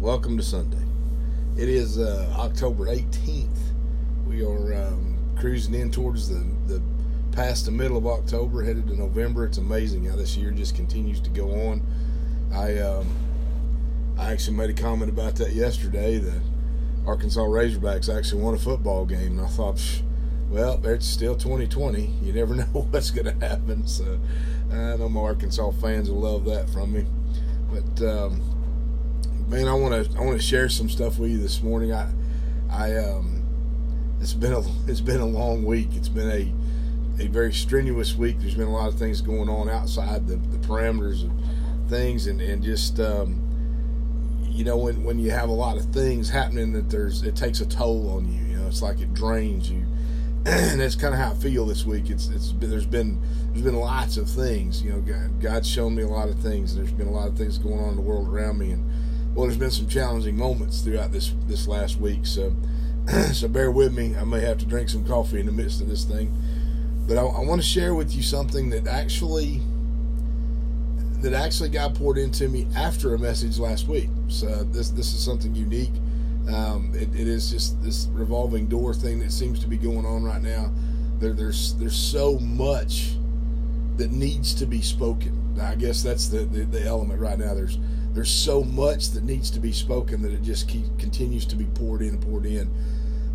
welcome to Sunday. It is uh, October 18th. We are um, cruising in towards the, the past the middle of October, headed to November. It's amazing how this year just continues to go on. I um, I actually made a comment about that yesterday. The Arkansas Razorbacks actually won a football game, and I thought, well, it's still 2020. You never know what's going to happen. So I know my Arkansas fans will love that from me. But um, man, I want to I want to share some stuff with you this morning. I I um it's been a it's been a long week. It's been a a very strenuous week. There's been a lot of things going on outside the, the parameters of things, and and just um, you know when when you have a lot of things happening, that there's it takes a toll on you. You know, it's like it drains you, and that's kind of how I feel this week. It's it's been, there's been there's been lots of things. You know, God, God's shown me a lot of things. There's been a lot of things going on in the world around me, and well, there's been some challenging moments throughout this this last week. So, so bear with me. I may have to drink some coffee in the midst of this thing, but I, I want to share with you something that actually that actually got poured into me after a message last week. So this this is something unique. Um, it, it is just this revolving door thing that seems to be going on right now. There, there's there's so much that needs to be spoken. I guess that's the, the, the element right now. There's there's so much that needs to be spoken that it just keep, continues to be poured in and poured in.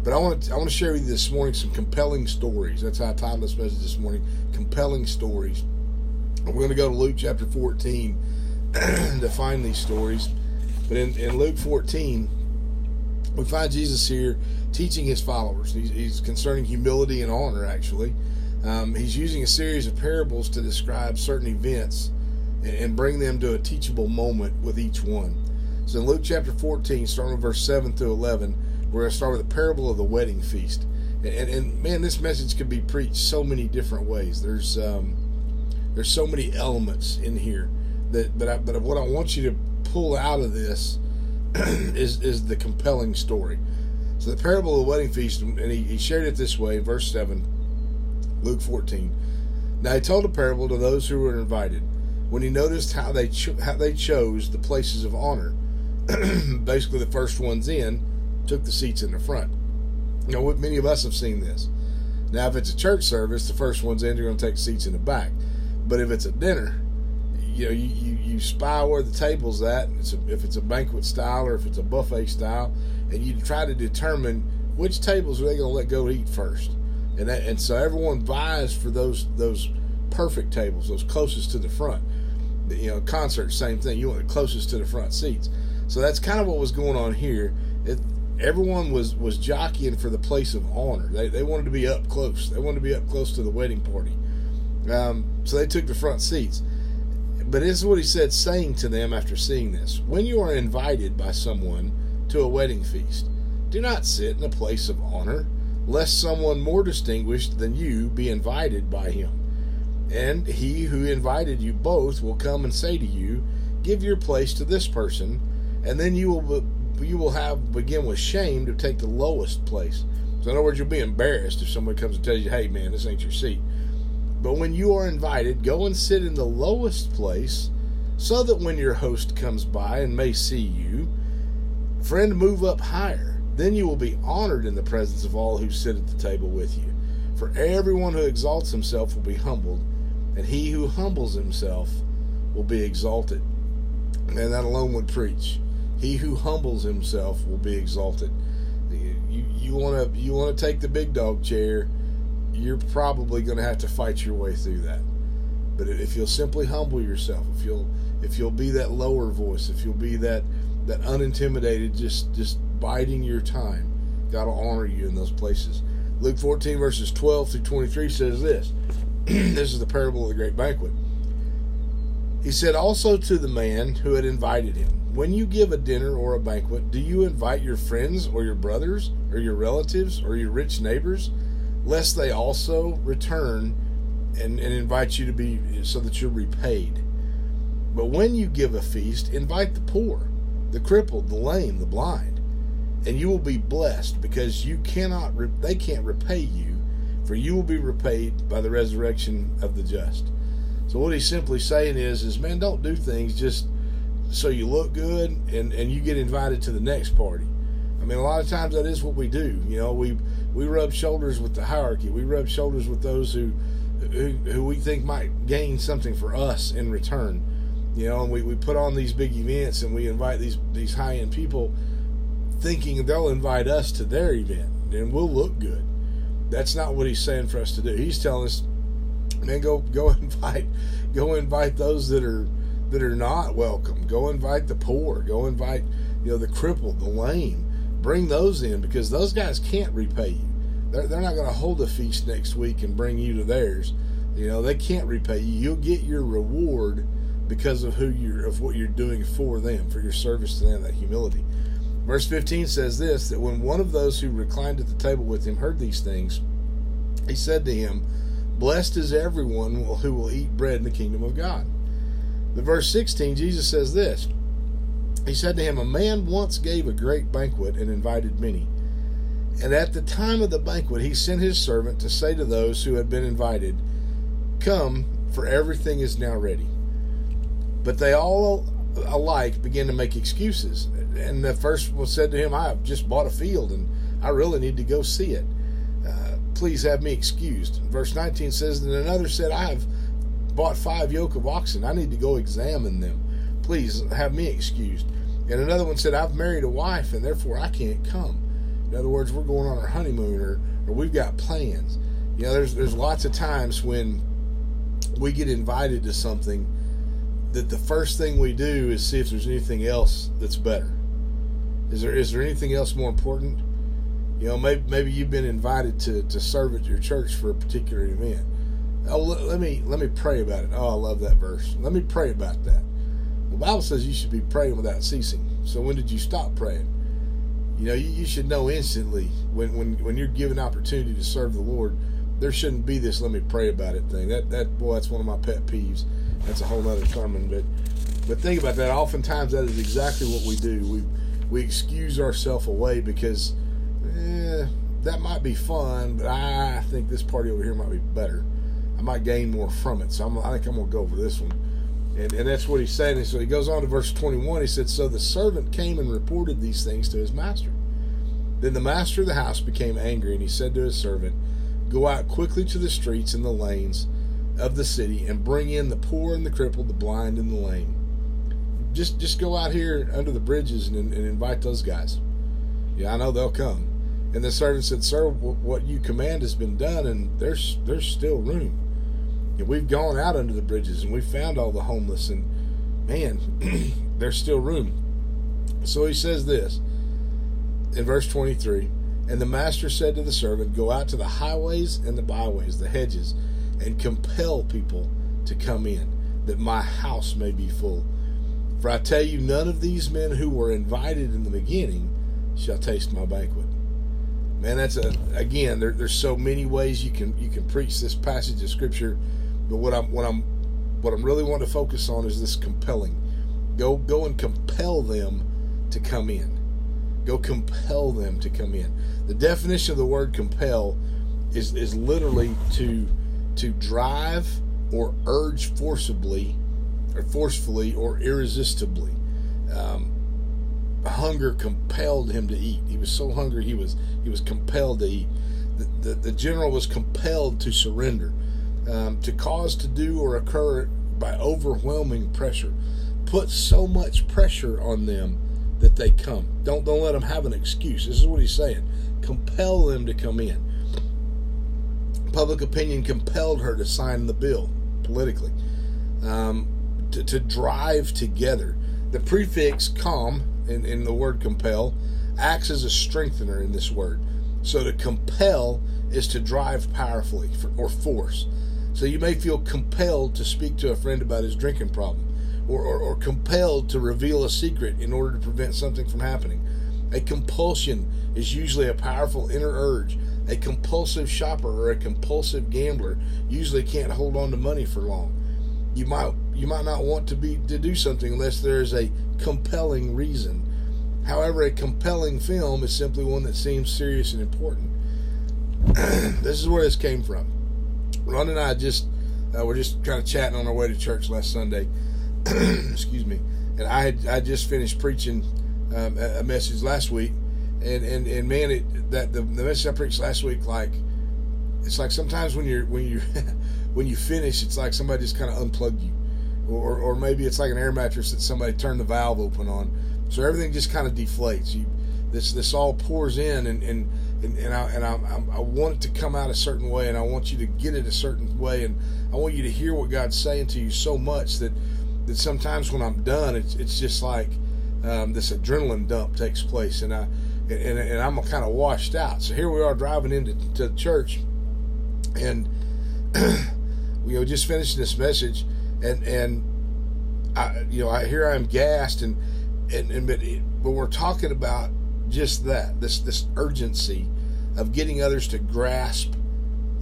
But I want to I want to share with you this morning some compelling stories. That's how I titled this message this morning: compelling stories. We're going to go to Luke chapter 14 to find these stories. But in, in Luke 14, we find Jesus here teaching his followers. He's, he's concerning humility and honor, actually. Um, he's using a series of parables to describe certain events and, bring them to a teachable moment with each one. So in Luke chapter 14, starting with verse 7 through 11, we're going to start with the parable of the wedding feast. And, and, and man, this message could be preached so many different ways. There's um, there's so many elements in here that, but I, but what I want you to pull out of this is is the compelling story. So the parable of the wedding feast, and he, he shared it this way, verse seven. Luke 14. Now he told a parable to those who were invited. When he noticed how they cho- how they chose the places of honor, basically the first ones in took the seats in the front. You know, many of us have seen this. Now, if it's a church service, the first ones in are going to take seats in the back. But if it's a dinner, you know, you, you, you spy where the table's at. It's a, if it's a banquet style or if it's a buffet style, and you try to determine which tables are they going to let go to eat first and that, and so everyone vies for those those perfect tables, those closest to the front. You know, concert, same thing. You want the closest to the front seats. So that's kind of what was going on here. It, everyone was was jockeying for the place of honor. They they wanted to be up close. They wanted to be up close to the wedding party. Um, so they took the front seats. But this is what he said, saying to them after seeing this: When you are invited by someone to a wedding feast, do not sit in a place of honor lest someone more distinguished than you be invited by him. And he who invited you both will come and say to you, Give your place to this person, and then you will you will have begin with shame to take the lowest place. So in other words, you'll be embarrassed if somebody comes and tells you, "Hey, man, this ain't your seat." But when you are invited, go and sit in the lowest place, so that when your host comes by and may see you, friend, move up higher then you will be honored in the presence of all who sit at the table with you. For everyone who exalts himself will be humbled, and he who humbles himself will be exalted. And that alone would preach. He who humbles himself will be exalted. You you want to you want to take the big dog chair, you're probably going to have to fight your way through that. But if you'll simply humble yourself, if you'll if you'll be that lower voice, if you'll be that that unintimidated, just just biding your time. God will honor you in those places. Luke 14, verses 12 through 23 says this This is the parable of the great banquet. He said also to the man who had invited him, When you give a dinner or a banquet, do you invite your friends or your brothers or your relatives or your rich neighbors, lest they also return and, and invite you to be so that you're repaid? But when you give a feast, invite the poor, the crippled, the lame, the blind and you will be blessed because you cannot they can't repay you for you will be repaid by the resurrection of the just so what he's simply saying is is man don't do things just so you look good and, and you get invited to the next party. I mean, a lot of times that is what we do. You know, we we rub shoulders with the hierarchy. We rub shoulders with those who who, who we think might gain something for us in return. You know, and we, we put on these big events and we invite these these high end people thinking they'll invite us to their event and we'll look good. That's not what he's saying for us to do. He's telling us, man, go go invite go invite those that are that are not welcome. Go invite the poor. Go invite, you know, the crippled, the lame. Bring those in because those guys can't repay you. They're, they're not going to hold a feast next week and bring you to theirs. You know, they can't repay you. You'll get your reward because of who you're of what you're doing for them, for your service to them, that humility. Verse 15 says this that when one of those who reclined at the table with him heard these things, he said to him, Blessed is everyone who will eat bread in the kingdom of God. The verse 16, Jesus says this He said to him, A man once gave a great banquet and invited many. And at the time of the banquet, he sent his servant to say to those who had been invited, Come, for everything is now ready. But they all alike began to make excuses. And the first one said to him, I have just bought a field and I really need to go see it. Uh, please have me excused. Verse 19 says, And another said, I have bought five yoke of oxen. I need to go examine them. Please have me excused. And another one said, I've married a wife and therefore I can't come. In other words, we're going on our honeymoon or, or we've got plans. You know, there's there's lots of times when we get invited to something that the first thing we do is see if there's anything else that's better. Is there is there anything else more important? You know, maybe maybe you've been invited to, to serve at your church for a particular event. Oh, let me let me pray about it. Oh, I love that verse. Let me pray about that. The Bible says you should be praying without ceasing. So when did you stop praying? You know, you, you should know instantly when, when when you're given opportunity to serve the Lord. There shouldn't be this "let me pray about it" thing. That that boy, that's one of my pet peeves. That's a whole other sermon. But but think about that. Oftentimes, that is exactly what we do. We we excuse ourselves away because eh, that might be fun, but I think this party over here might be better. I might gain more from it. So I'm, I think I'm going to go for this one. And, and that's what he's saying. And so he goes on to verse 21. He said, So the servant came and reported these things to his master. Then the master of the house became angry, and he said to his servant, Go out quickly to the streets and the lanes of the city, and bring in the poor and the crippled, the blind and the lame. Just just go out here under the bridges and, and invite those guys. Yeah, I know they'll come. And the servant said, Sir, what you command has been done, and there's there's still room. And we've gone out under the bridges and we found all the homeless, and man, there's still room. So he says this in verse 23 And the master said to the servant, Go out to the highways and the byways, the hedges, and compel people to come in, that my house may be full. For I tell you, none of these men who were invited in the beginning shall taste my banquet. Man, that's a again. There, there's so many ways you can you can preach this passage of scripture but what I'm what I'm what I'm really wanting to focus on is this compelling. Go go and compel them to come in. Go compel them to come in. The definition of the word compel is is literally to to drive or urge forcibly or forcefully or irresistibly. Um, hunger compelled him to eat. He was so hungry he was he was compelled to eat. The, the, the general was compelled to surrender um, to cause to do or occur by overwhelming pressure. Put so much pressure on them that they come. Don't don't let them have an excuse. This is what he's saying. Compel them to come in. Public opinion compelled her to sign the bill politically. Um, to, to drive together. The prefix "com" in, in the word compel acts as a strengthener in this word. So to compel is to drive powerfully for, or force. So you may feel compelled to speak to a friend about his drinking problem, or, or, or, compelled to reveal a secret in order to prevent something from happening. A compulsion is usually a powerful inner urge. A compulsive shopper or a compulsive gambler usually can't hold on to money for long. You might you might not want to be to do something unless there is a compelling reason. However, a compelling film is simply one that seems serious and important. this is where this came from. Ron and I just uh, were just kind of chatting on our way to church last Sunday. Excuse me. and I had I just finished preaching um, a, a message last week, and and and man, it that the, the message I preached last week, like it's like sometimes when you're when you when you finish, it's like somebody just kind of unplugged you, or or maybe it's like an air mattress that somebody turned the valve open on, so everything just kind of deflates. You this this all pours in, and and and, and I and I, I want it to come out a certain way, and I want you to get it a certain way, and I want you to hear what God's saying to you so much that that sometimes when I'm done, it's it's just like um, this adrenaline dump takes place, and I and, and I'm kind of washed out. So here we are driving into to church, and you know just finishing this message, and and I you know I here I am gassed, and and, and but, but we're talking about just that this this urgency of getting others to grasp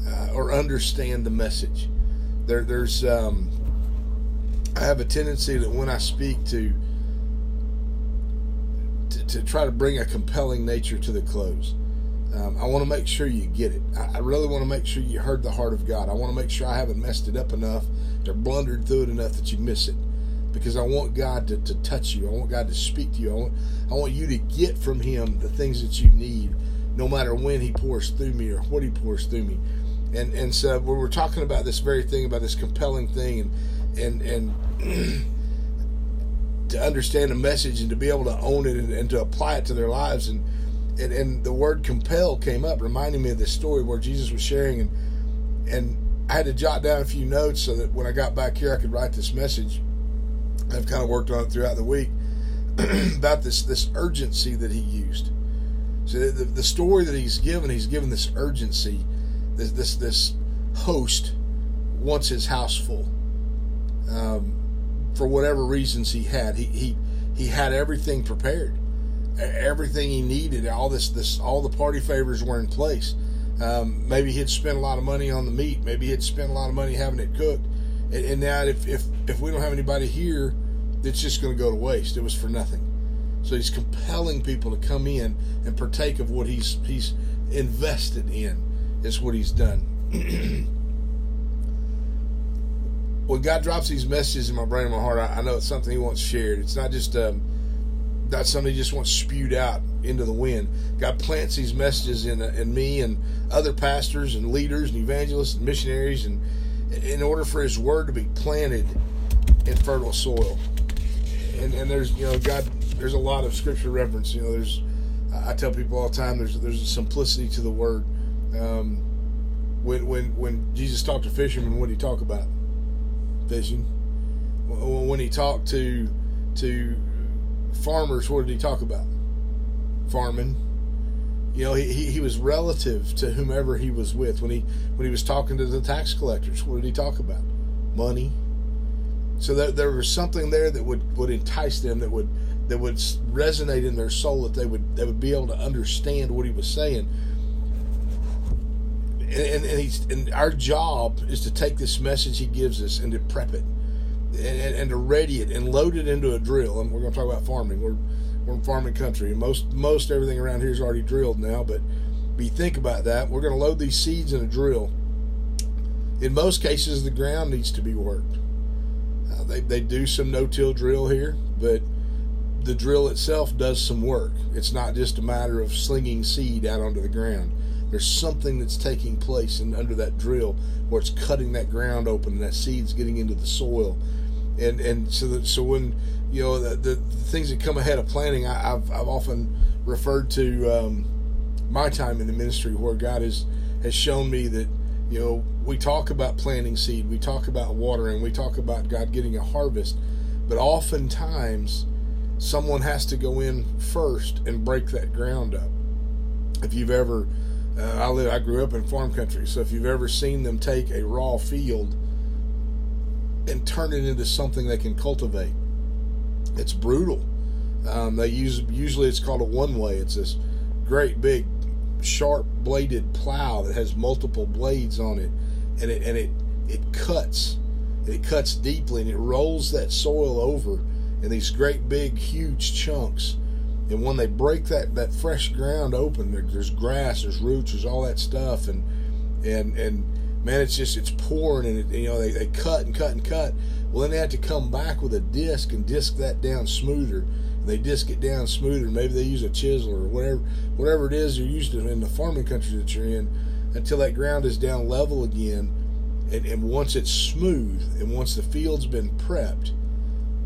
uh, or understand the message. There there's um, I have a tendency that when I speak to to, try to bring a compelling nature to the close. Um, I want to make sure you get it. I, I really want to make sure you heard the heart of God. I want to make sure I haven't messed it up enough or blundered through it enough that you miss it. Because I want God to, to touch you. I want God to speak to you. I want, I want you to get from Him the things that you need, no matter when He pours through me or what He pours through me. And and so when we're talking about this very thing, about this compelling thing, and and and to understand the message and to be able to own it and, and to apply it to their lives. And, and and the word compel came up reminding me of this story where jesus was sharing. And and i had to jot down a few notes so that when i got back here i could write this message. I've kind of worked on it throughout the week about this this urgency that he used. So the, the story that he's given he's given this urgency this this this host wants his house full. Um, for whatever reasons he had. He he he had everything prepared, everything he needed. All this this all the party favors were in place. Um, maybe he'd spent a lot of money on the meat. Maybe he'd spent a lot of money having it cooked. And, and now if, if if we don't have anybody here, it's just going to go to waste. It was for nothing. So he's compelling people to come in and partake of what he's he's invested in. Is what he's done. when God drops these messages in my brain and my heart, I, I know it's something He wants shared. It's not just um, not something He just wants spewed out into the wind. God plants these messages in in me and other pastors and leaders and evangelists and missionaries, and in order for His word to be planted in fertile soil. And and there's you know God there's a lot of scripture reference. You know there's I tell people all the time there's there's a simplicity to the word. Um, when when when Jesus talked to fishermen, what did he talk about? Fishing. When he talked to to farmers, what did he talk about? Farming. You know, he, he, he was relative to whomever he was with. When he when he was talking to the tax collectors, what did he talk about? Money. So that there was something there that would, would entice them, that would that would resonate in their soul, that they would they would be able to understand what he was saying and, and, he's and our job is to take this message he gives us and to prep it and, and, to ready it and load it into a drill. And we're going to talk about farming. We're we're in farming country, and most most everything around here is already drilled now. But we think about that. We're going to load these seeds in a drill. In most cases, the ground needs to be worked. Uh, they they do some no-till drill here, but the drill itself does some work. It's not just a matter of slinging seed out onto the ground there's something that's taking place in, under that drill where it's cutting that ground open and that seed's getting into the soil. And and so that, so when you know the, the, the, things that come ahead of planting, I, have I've often referred to um, my time in the ministry where God has has shown me that you know we talk about planting seed, we talk about watering, we talk about God getting a harvest, but oftentimes someone has to go in first and break that ground up. If you've ever uh, I live. I grew up in farm country, so if you've ever seen them take a raw field and turn it into something they can cultivate, it's brutal. Um, they use usually it's called a one way. It's this great big sharp bladed plow that has multiple blades on it, and it and it it cuts. It cuts deeply and it rolls that soil over in these great big huge chunks and when they break that, that fresh ground open, there, there's grass, there's roots, there's all that stuff, and and and man, it's just it's pouring and it, you know they, they cut and cut and cut. Well, then they have to come back with a disc and disc that down smoother. They disc it down smoother. Maybe they use a chisel or whatever whatever it is you're used to in the farming country that you're in until that ground is down level again. And, and once it's smooth and once the field's been prepped,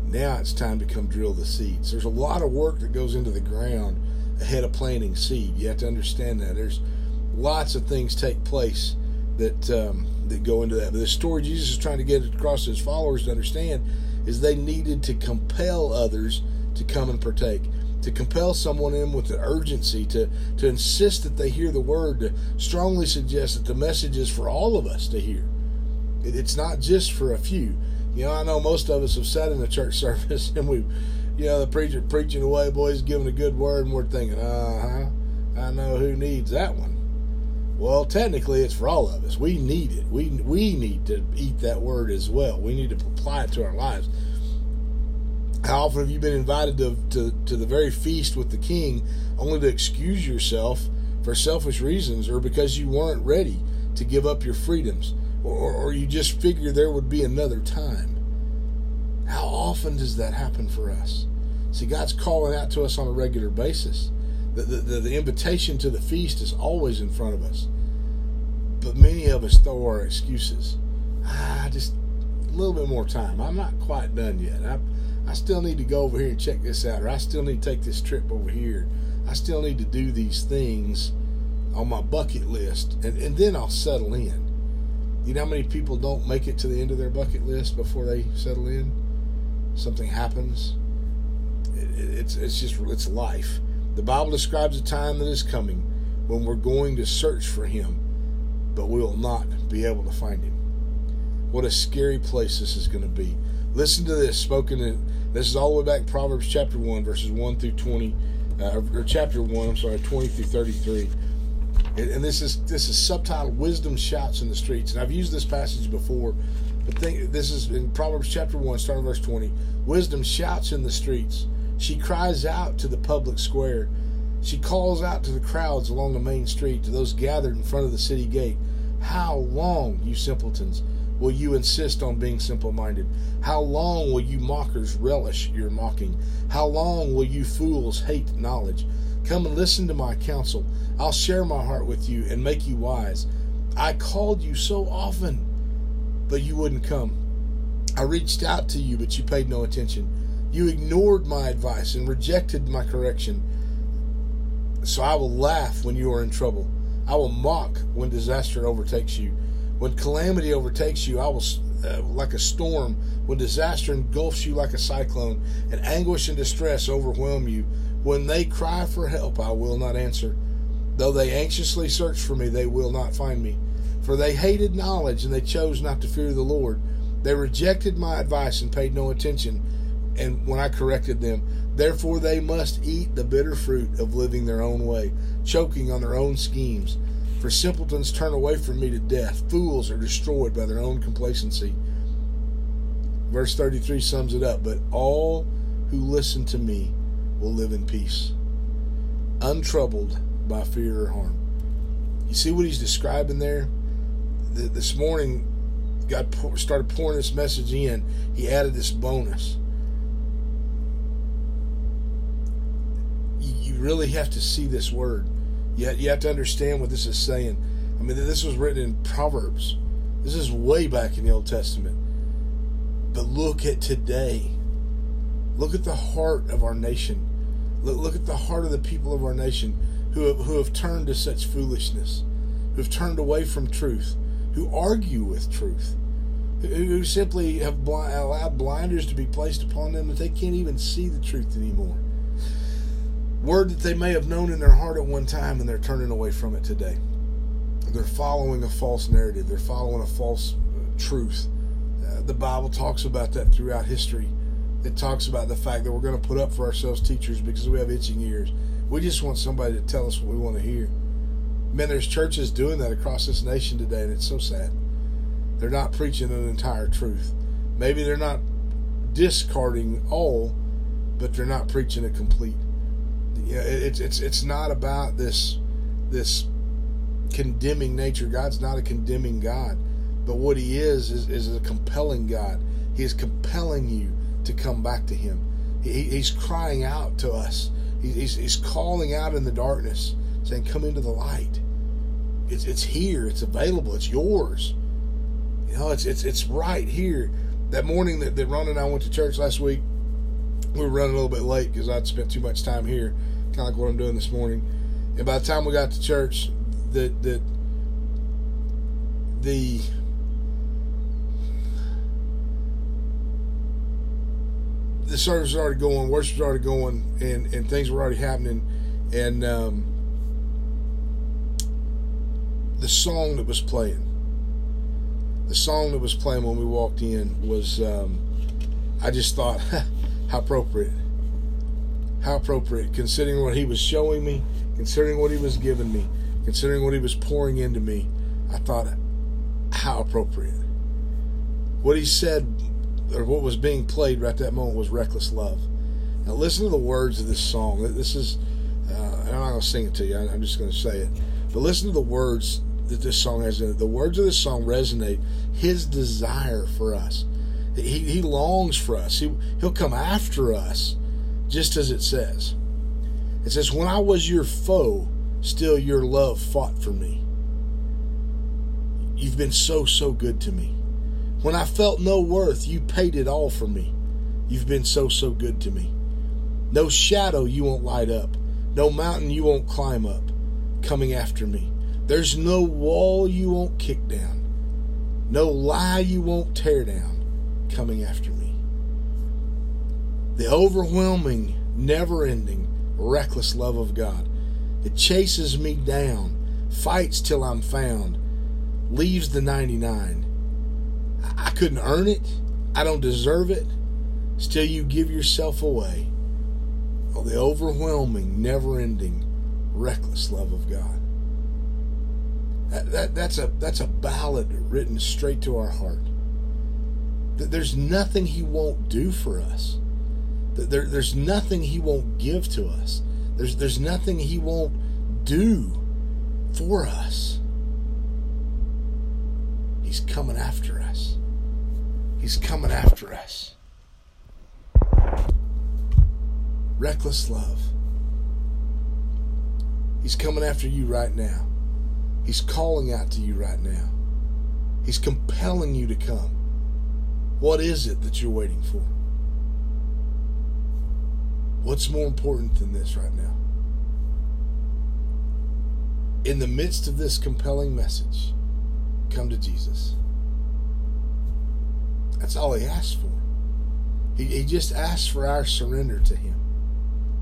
now it's time to come drill the seeds. There's a lot of work that goes into the ground ahead of planting seed. You have to understand that. There's lots of things take place that um, that go into that. But the story Jesus is trying to get across to his followers to understand is they needed to compel others to come and partake, to compel someone in with the urgency, to to insist that they hear the word, to strongly suggest that the message is for all of us to hear. It, it's not just for a few. You know, I know most of us have sat in a church service and we, you know, the preacher preaching away, boys giving a good word, and we're thinking, uh huh, I know who needs that one. Well, technically, it's for all of us. We need it. We we need to eat that word as well. We need to apply it to our lives. How often have you been invited to, to, to the very feast with the king only to excuse yourself for selfish reasons or because you weren't ready to give up your freedoms or, or you just figure there would be another time? How often does that happen for us? See, God's calling out to us on a regular basis. The, the, the, invitation to the feast is always in front of us. But many of us throw our excuses. Ah, just a little bit more time. I'm not quite done yet. I, I still need to go over here and check this out, or I still need to take this trip over here. I still need to do these things on my bucket list, and, and then I'll settle in. You know how many people don't make it to the end of their bucket list before they settle in? Something happens. It, it, it's it's just it's life. The Bible describes a time that is coming when we're going to search for him, but we will not be able to find him. What a scary place this is going to be. Listen to this spoken in this is all the way back Proverbs chapter 1 verses 1 through 20 uh, or chapter 1, I'm sorry, 20 through 33. And this is this is subtitled "Wisdom Shouts in the Streets." And I've used this passage before, but think, this is in Proverbs chapter one, starting verse twenty. Wisdom shouts in the streets. She cries out to the public square. She calls out to the crowds along the main street, to those gathered in front of the city gate. How long, you simpletons, will you insist on being simple minded? How long will you mockers relish your mocking? How long will you fools hate knowledge? Come and listen to my counsel. I'll share my heart with you and make you wise. I called you so often, but you wouldn't come. I reached out to you, but you paid no attention. You ignored my advice and rejected my correction. So I will laugh when you are in trouble. I will mock when disaster overtakes you. When calamity overtakes you, I will, uh, like a storm, when disaster engulfs you like a cyclone, and anguish and distress overwhelm you. When they cry for help, I will not answer. Though they anxiously search for me, they will not find me. For they hated knowledge, and they chose not to fear the Lord. They rejected my advice and paid no attention and when I corrected them. Therefore, they must eat the bitter fruit of living their own way, choking on their own schemes. For simpletons turn away from me to death, fools are destroyed by their own complacency. Verse 33 sums it up But all who listen to me will live in peace, untroubled by fear or harm. You see what he's describing there? This morning, God started pouring this message in. He added this bonus you really have to see this word. You, have to understand what this is saying. I mean, this was written in Proverbs. This is way back in the Old Testament. But look at today. Look at the heart of our nation. Look, look at the heart of the people of our nation who have, who have turned to such foolishness, who have turned away from truth, who argue with truth, who, who simply have blind, allowed blinders to be placed upon them that they can't even see the truth anymore word that they may have known in their heart at one time and they're turning away from it today. They're following a false narrative, they're following a false uh, truth. Uh, the Bible talks about that throughout history. It talks about the fact that we're going to put up for ourselves teachers because we have itching ears. We just want somebody to tell us what we want to hear. Man, there's churches doing that across this nation today, and it's so sad. They're not preaching an entire truth. Maybe they're not discarding all, but they're not preaching a complete you know, it's it's it's not about this this condemning nature. God's not a condemning God. but what He is is, is a compelling God. He is compelling you to come back to Him. He, he's crying out to us. He, he's, he's calling out in the darkness, saying, "Come into the light. It's it's here. It's available. It's yours. You know, it's it's it's right here." That morning that, that Ron and I went to church last week, we were running a little bit late because I'd spent too much time here, kind of like what I'm doing this morning. And by the time we got to church, that that the the service was already going, worship was already going, and and things were already happening, and um, the song that was playing, the song that was playing when we walked in was, um, I just thought, how appropriate, how appropriate, considering what he was showing me, considering what he was giving me, considering what he was pouring into me. I thought, how appropriate. What he said or what was being played right at that moment was "Reckless Love." Now listen to the words of this song. This is uh, I'm not going to sing it to you. I'm just going to say it. But listen to the words that this song has in it. The words of this song resonate. His desire for us. He, he longs for us. He, he'll come after us, just as it says. It says, When I was your foe, still your love fought for me. You've been so, so good to me. When I felt no worth, you paid it all for me. You've been so, so good to me. No shadow you won't light up, no mountain you won't climb up, coming after me. There's no wall you won't kick down, no lie you won't tear down, coming after me. The overwhelming, never ending, reckless love of God. It chases me down, fights till I'm found, leaves the 99 I couldn't earn it. I don't deserve it. Still, you give yourself away. The overwhelming, never ending, reckless love of God. That, that, that's, a, that's a ballad written straight to our heart. That there's nothing He won't do for us. There, there's nothing He won't give to us. There's, there's nothing He won't do for us. He's coming after us. He's coming after us. Reckless love. He's coming after you right now. He's calling out to you right now. He's compelling you to come. What is it that you're waiting for? What's more important than this right now? In the midst of this compelling message, come to Jesus. That's all he asked for. He, he just asked for our surrender to him.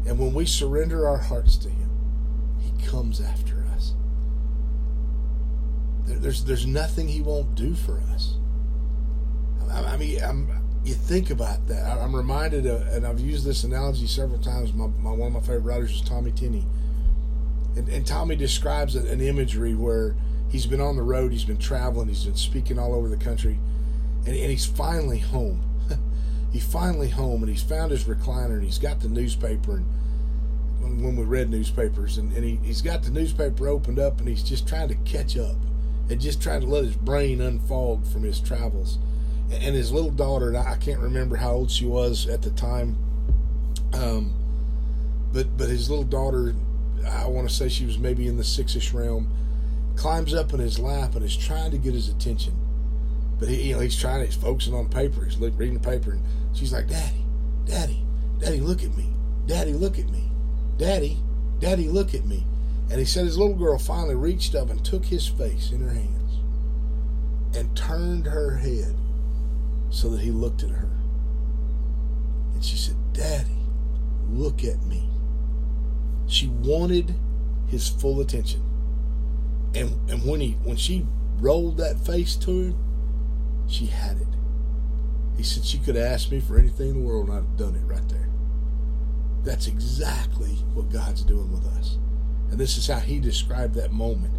And when we surrender our hearts to him, he comes after us. There, there's, there's nothing he won't do for us. I, I mean, I'm, you think about that. I, am reminded, of, and I've used this analogy several times. My, my, one of my favorite writers is Tommy Tenney. And, and Tommy describes an imagery where he's been on the road, he's been traveling, he's been speaking all over the country and, and he's finally home. he's finally home, and he's found his recliner, and he's got the newspaper. And when, when we read newspapers, and, and he, he's got the newspaper opened up, and he's just trying to catch up, and just trying to let his brain unfog from his travels. And, and his little daughter, I can't remember how old she was at the time, um, but but his little daughter, I want to say she was maybe in the six-ish realm, climbs up in his lap and is trying to get his attention but he, you know, he's trying. He's focusing on the paper. He's reading the paper, and she's like, "Daddy, Daddy, Daddy, look at me. Daddy, look at me. Daddy, Daddy, look at me." And he said his little girl finally reached up and took his face in her hands and turned her head so that he looked at her. And she said, "Daddy, look at me." She wanted his full attention. And and when he when she rolled that face to him, she had it. He said she could ask me for anything in the world and I'd have done it right there. That's exactly what God's doing with us. And this is how he described that moment.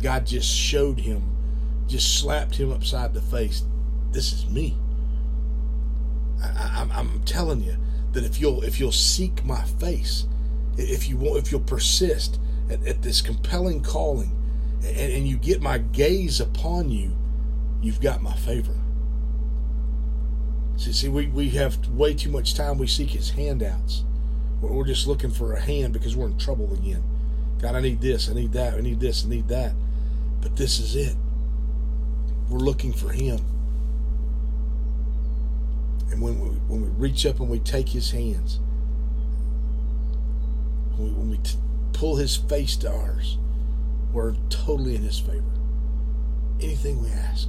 God just showed him, just slapped him upside the face. This is me. I, am telling you that if you'll if you'll seek my face, if you will, if you'll persist at, at this compelling calling, and, and you get my gaze upon you, you've got my favor. See, see we, we have way too much time. We seek his handouts. We're just looking for a hand because we're in trouble again. God, I need this, I need that, I need this, I need that. But this is it. We're looking for him. And when we, when we reach up and we take his hands, when we, when we t- pull his face to ours, we're totally in his favor. Anything we ask.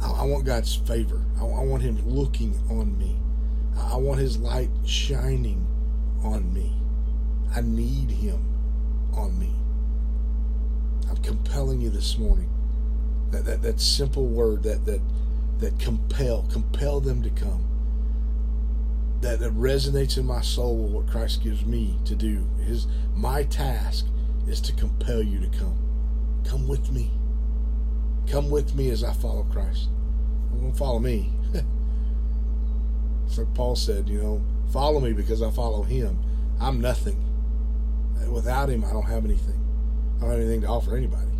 I, I want God's favor. I, I, want him looking on me. I, I want his light shining on me. I need him on me. I'm compelling you this morning. That, that, that simple word, that, that that compel, compel them to come. That, that resonates in my soul with what Christ gives me to do. His my task is to compel you to come. Come with me. Come with me as I follow Christ. Don't follow me. like Paul said, you know, follow me because I follow him. I'm nothing. Without him, I don't have anything. I don't have anything to offer anybody.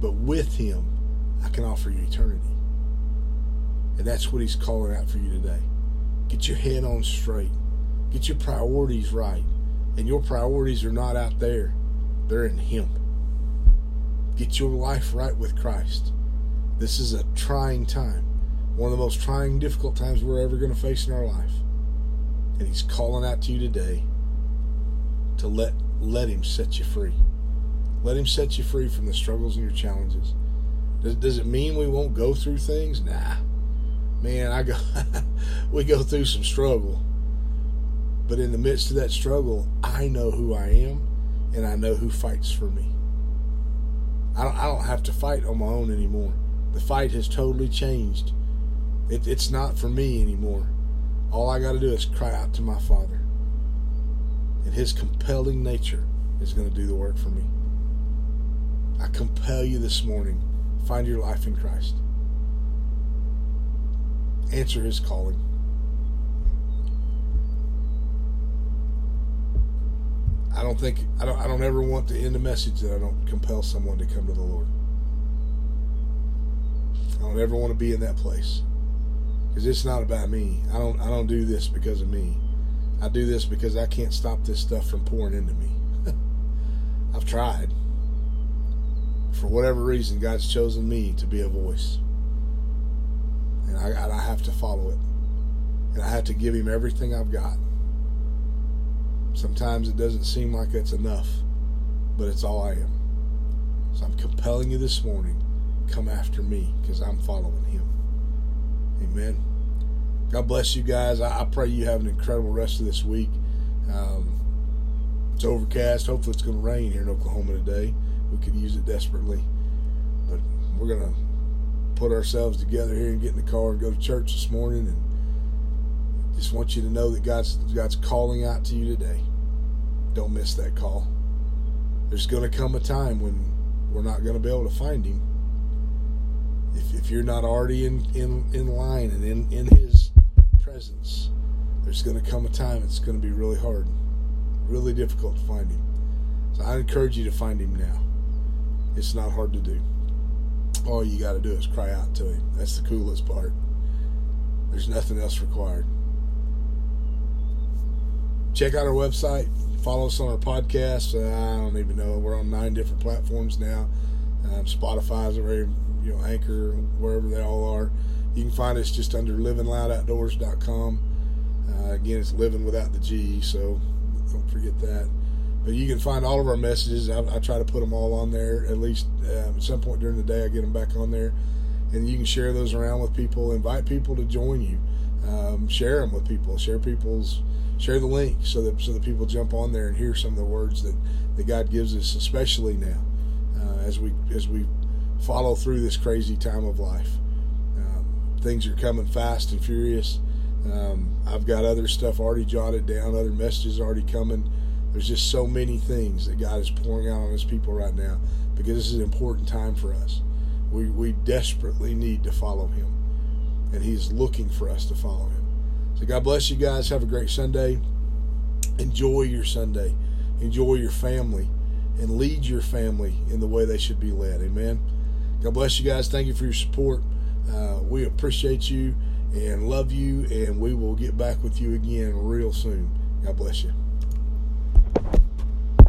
But with him, I can offer you eternity. And that's what he's calling out for you today. Get your head on straight. Get your priorities right. And your priorities are not out there, they're in him. Get your life right with Christ. This is a trying time. One of the most trying, difficult times we're ever going to face in our life. And he's calling out to you today to let let him set you free. Let him set you free from the struggles and your challenges. Does, does it mean we won't go through things? Nah man, I go we go through some struggle. But in the midst of that struggle, I know who I am and I know who fights for me. I don't, I don't have to fight on my own anymore. The fight has totally changed. It, it's not for me anymore. All I got to do is cry out to my Father. And His compelling nature is going to do the work for me. I compel you this morning find your life in Christ answer his calling. I don't think I don't I don't ever want to end a message that I don't compel someone to come to the Lord. I don't ever want to be in that place. Because it's not about me. I don't I don't do this because of me. I do this because I can't stop this stuff from pouring into me. I've tried. For whatever reason, God's chosen me to be a voice and I, I have to follow it. And I have to give him everything I've got. Sometimes it doesn't seem like it's enough, but it's all I am. So I'm compelling you this morning, come after me because I'm following him. Amen. God bless you guys. I, I, pray you have an incredible rest of this week. Um, it's overcast. Hopefully, it's going to rain here in Oklahoma today. We could use it desperately. But we're going to put ourselves together here and get in the car and go to church this morning and just want you to know that God's God's calling out to you today. Don't miss that call. There's going to come a time when we're not going to be able to find him. If, if you're not already in, in, in line and in, in his presence, there's going to come a time it's going to be really hard, really difficult to find him. So I encourage you to find him now. It's not hard to do all you got to do is cry out to him. That's the coolest part. There's nothing else required. Check out our website. Follow us on our podcast. Uh, I don't even know. We're on nine different platforms now. Um, Spotify's a very, you know, Anchor, wherever they all are. You can find us just under livinloudoutdoors.com. Uh, again, it's living without the G, so don't forget that. But you can find all of our messages. I, I try to put them all on there at least uh, at some point during the day. I get them back on there, and you can share those around with people. Invite people to join you. Um, share them with people. Share people's share the link so that so that people jump on there and hear some of the words that, that God gives us, especially now uh, as we as we follow through this crazy time of life. Um, things are coming fast and furious. Um, I've got other stuff already jotted down, other messages already coming there's just so many things that God is pouring out on His people right now because this is an important time for us. We, we desperately need to follow Him, and He's looking for us to follow Him. So, God bless you guys. Have a great Sunday. Enjoy your Sunday, enjoy your family, and lead your family in the way they should be led. Amen. God bless you guys. Thank you for your support. Uh, we appreciate you and love you, and we will get back with you again real soon. God bless you.